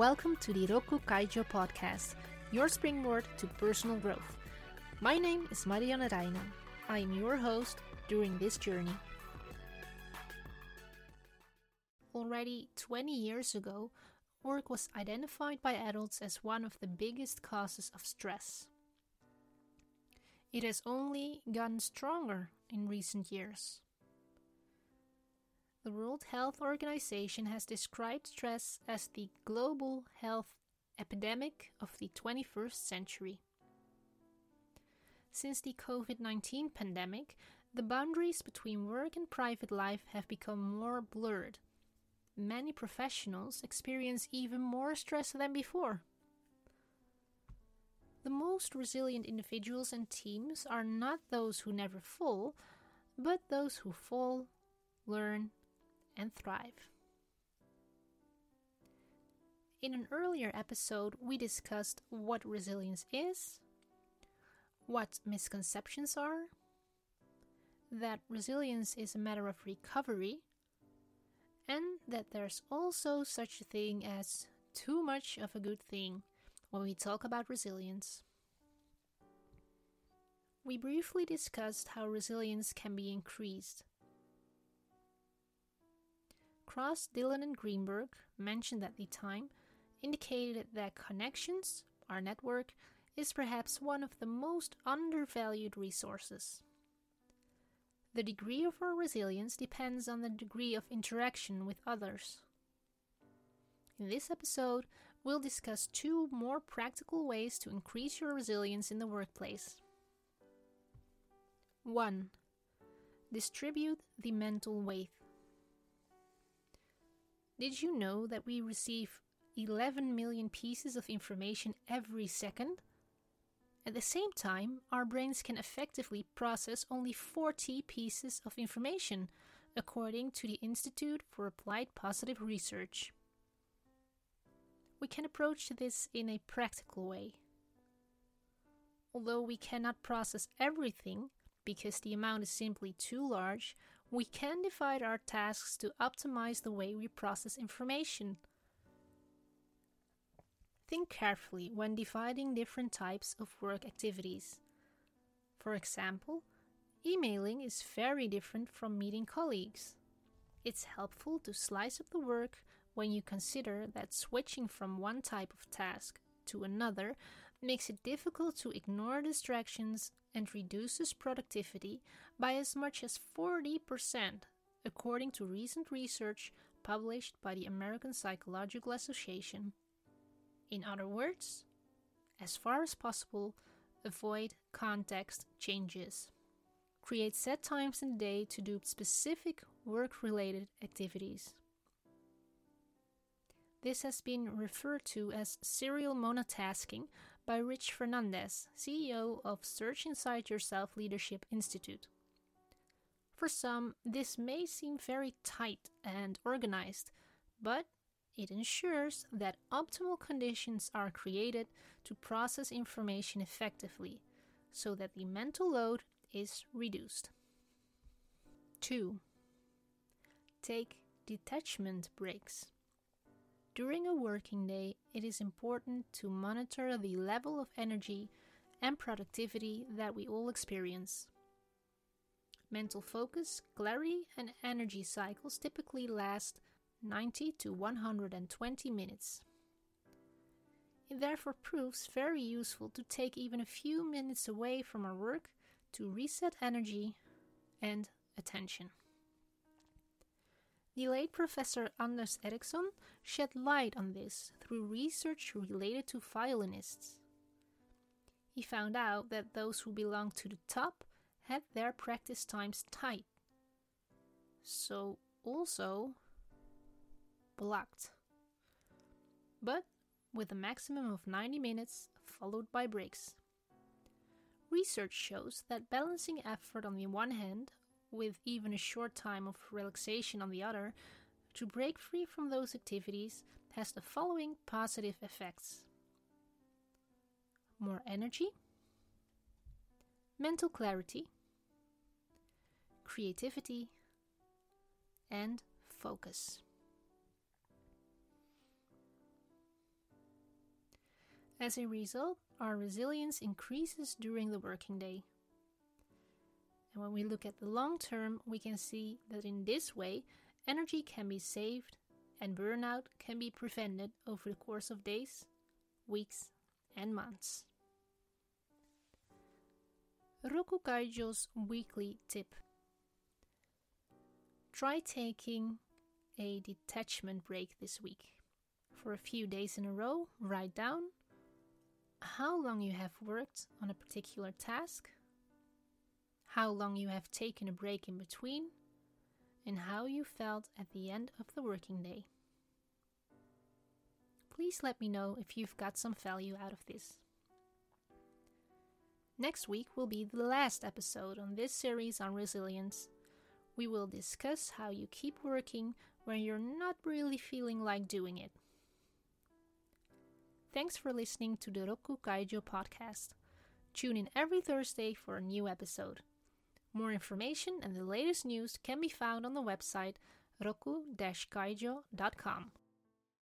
Welcome to the Rokku Kaijo podcast, your springboard to personal growth. My name is Marianne Reijnen. I am your host during this journey. Already 20 years ago, work was identified by adults as one of the biggest causes of stress. It has only gotten stronger in recent years. The World Health Organization has described stress as the global health epidemic of the 21st century. Since the COVID 19 pandemic, the boundaries between work and private life have become more blurred. Many professionals experience even more stress than before. The most resilient individuals and teams are not those who never fall, but those who fall, learn, and thrive. In an earlier episode, we discussed what resilience is, what misconceptions are, that resilience is a matter of recovery, and that there's also such a thing as too much of a good thing when we talk about resilience. We briefly discussed how resilience can be increased Cross, Dillon, and Greenberg, mentioned at the time, indicated that connections, our network, is perhaps one of the most undervalued resources. The degree of our resilience depends on the degree of interaction with others. In this episode, we'll discuss two more practical ways to increase your resilience in the workplace. 1. Distribute the mental weight. Did you know that we receive 11 million pieces of information every second? At the same time, our brains can effectively process only 40 pieces of information, according to the Institute for Applied Positive Research. We can approach this in a practical way. Although we cannot process everything because the amount is simply too large, we can divide our tasks to optimize the way we process information. Think carefully when dividing different types of work activities. For example, emailing is very different from meeting colleagues. It's helpful to slice up the work when you consider that switching from one type of task to another makes it difficult to ignore distractions and reduces productivity by as much as 40%, according to recent research published by the American Psychological Association. In other words, as far as possible, avoid context changes. Create set times in the day to do specific work related activities. This has been referred to as serial monotasking by Rich Fernandez, CEO of Search Inside Yourself Leadership Institute. For some, this may seem very tight and organized, but it ensures that optimal conditions are created to process information effectively so that the mental load is reduced. 2. Take detachment breaks. During a working day, it is important to monitor the level of energy and productivity that we all experience. Mental focus, clarity, and energy cycles typically last 90 to 120 minutes. It therefore proves very useful to take even a few minutes away from our work to reset energy and attention. The late Professor Anders Ericsson shed light on this through research related to violinists. He found out that those who belonged to the top had their practice times tight, so also blocked, but with a maximum of 90 minutes followed by breaks. Research shows that balancing effort on the one hand with even a short time of relaxation on the other, to break free from those activities has the following positive effects more energy, mental clarity, creativity, and focus. As a result, our resilience increases during the working day. And when we look at the long term, we can see that in this way, energy can be saved and burnout can be prevented over the course of days, weeks, and months. Rokku Kaijo's weekly tip. Try taking a detachment break this week. For a few days in a row, write down how long you have worked on a particular task, how long you have taken a break in between, and how you felt at the end of the working day. Please let me know if you've got some value out of this. Next week will be the last episode on this series on resilience. We will discuss how you keep working when you're not really feeling like doing it. Thanks for listening to the Rokku Kaijo podcast. Tune in every Thursday for a new episode. More information and the latest news can be found on the website rokku-kaijo.com.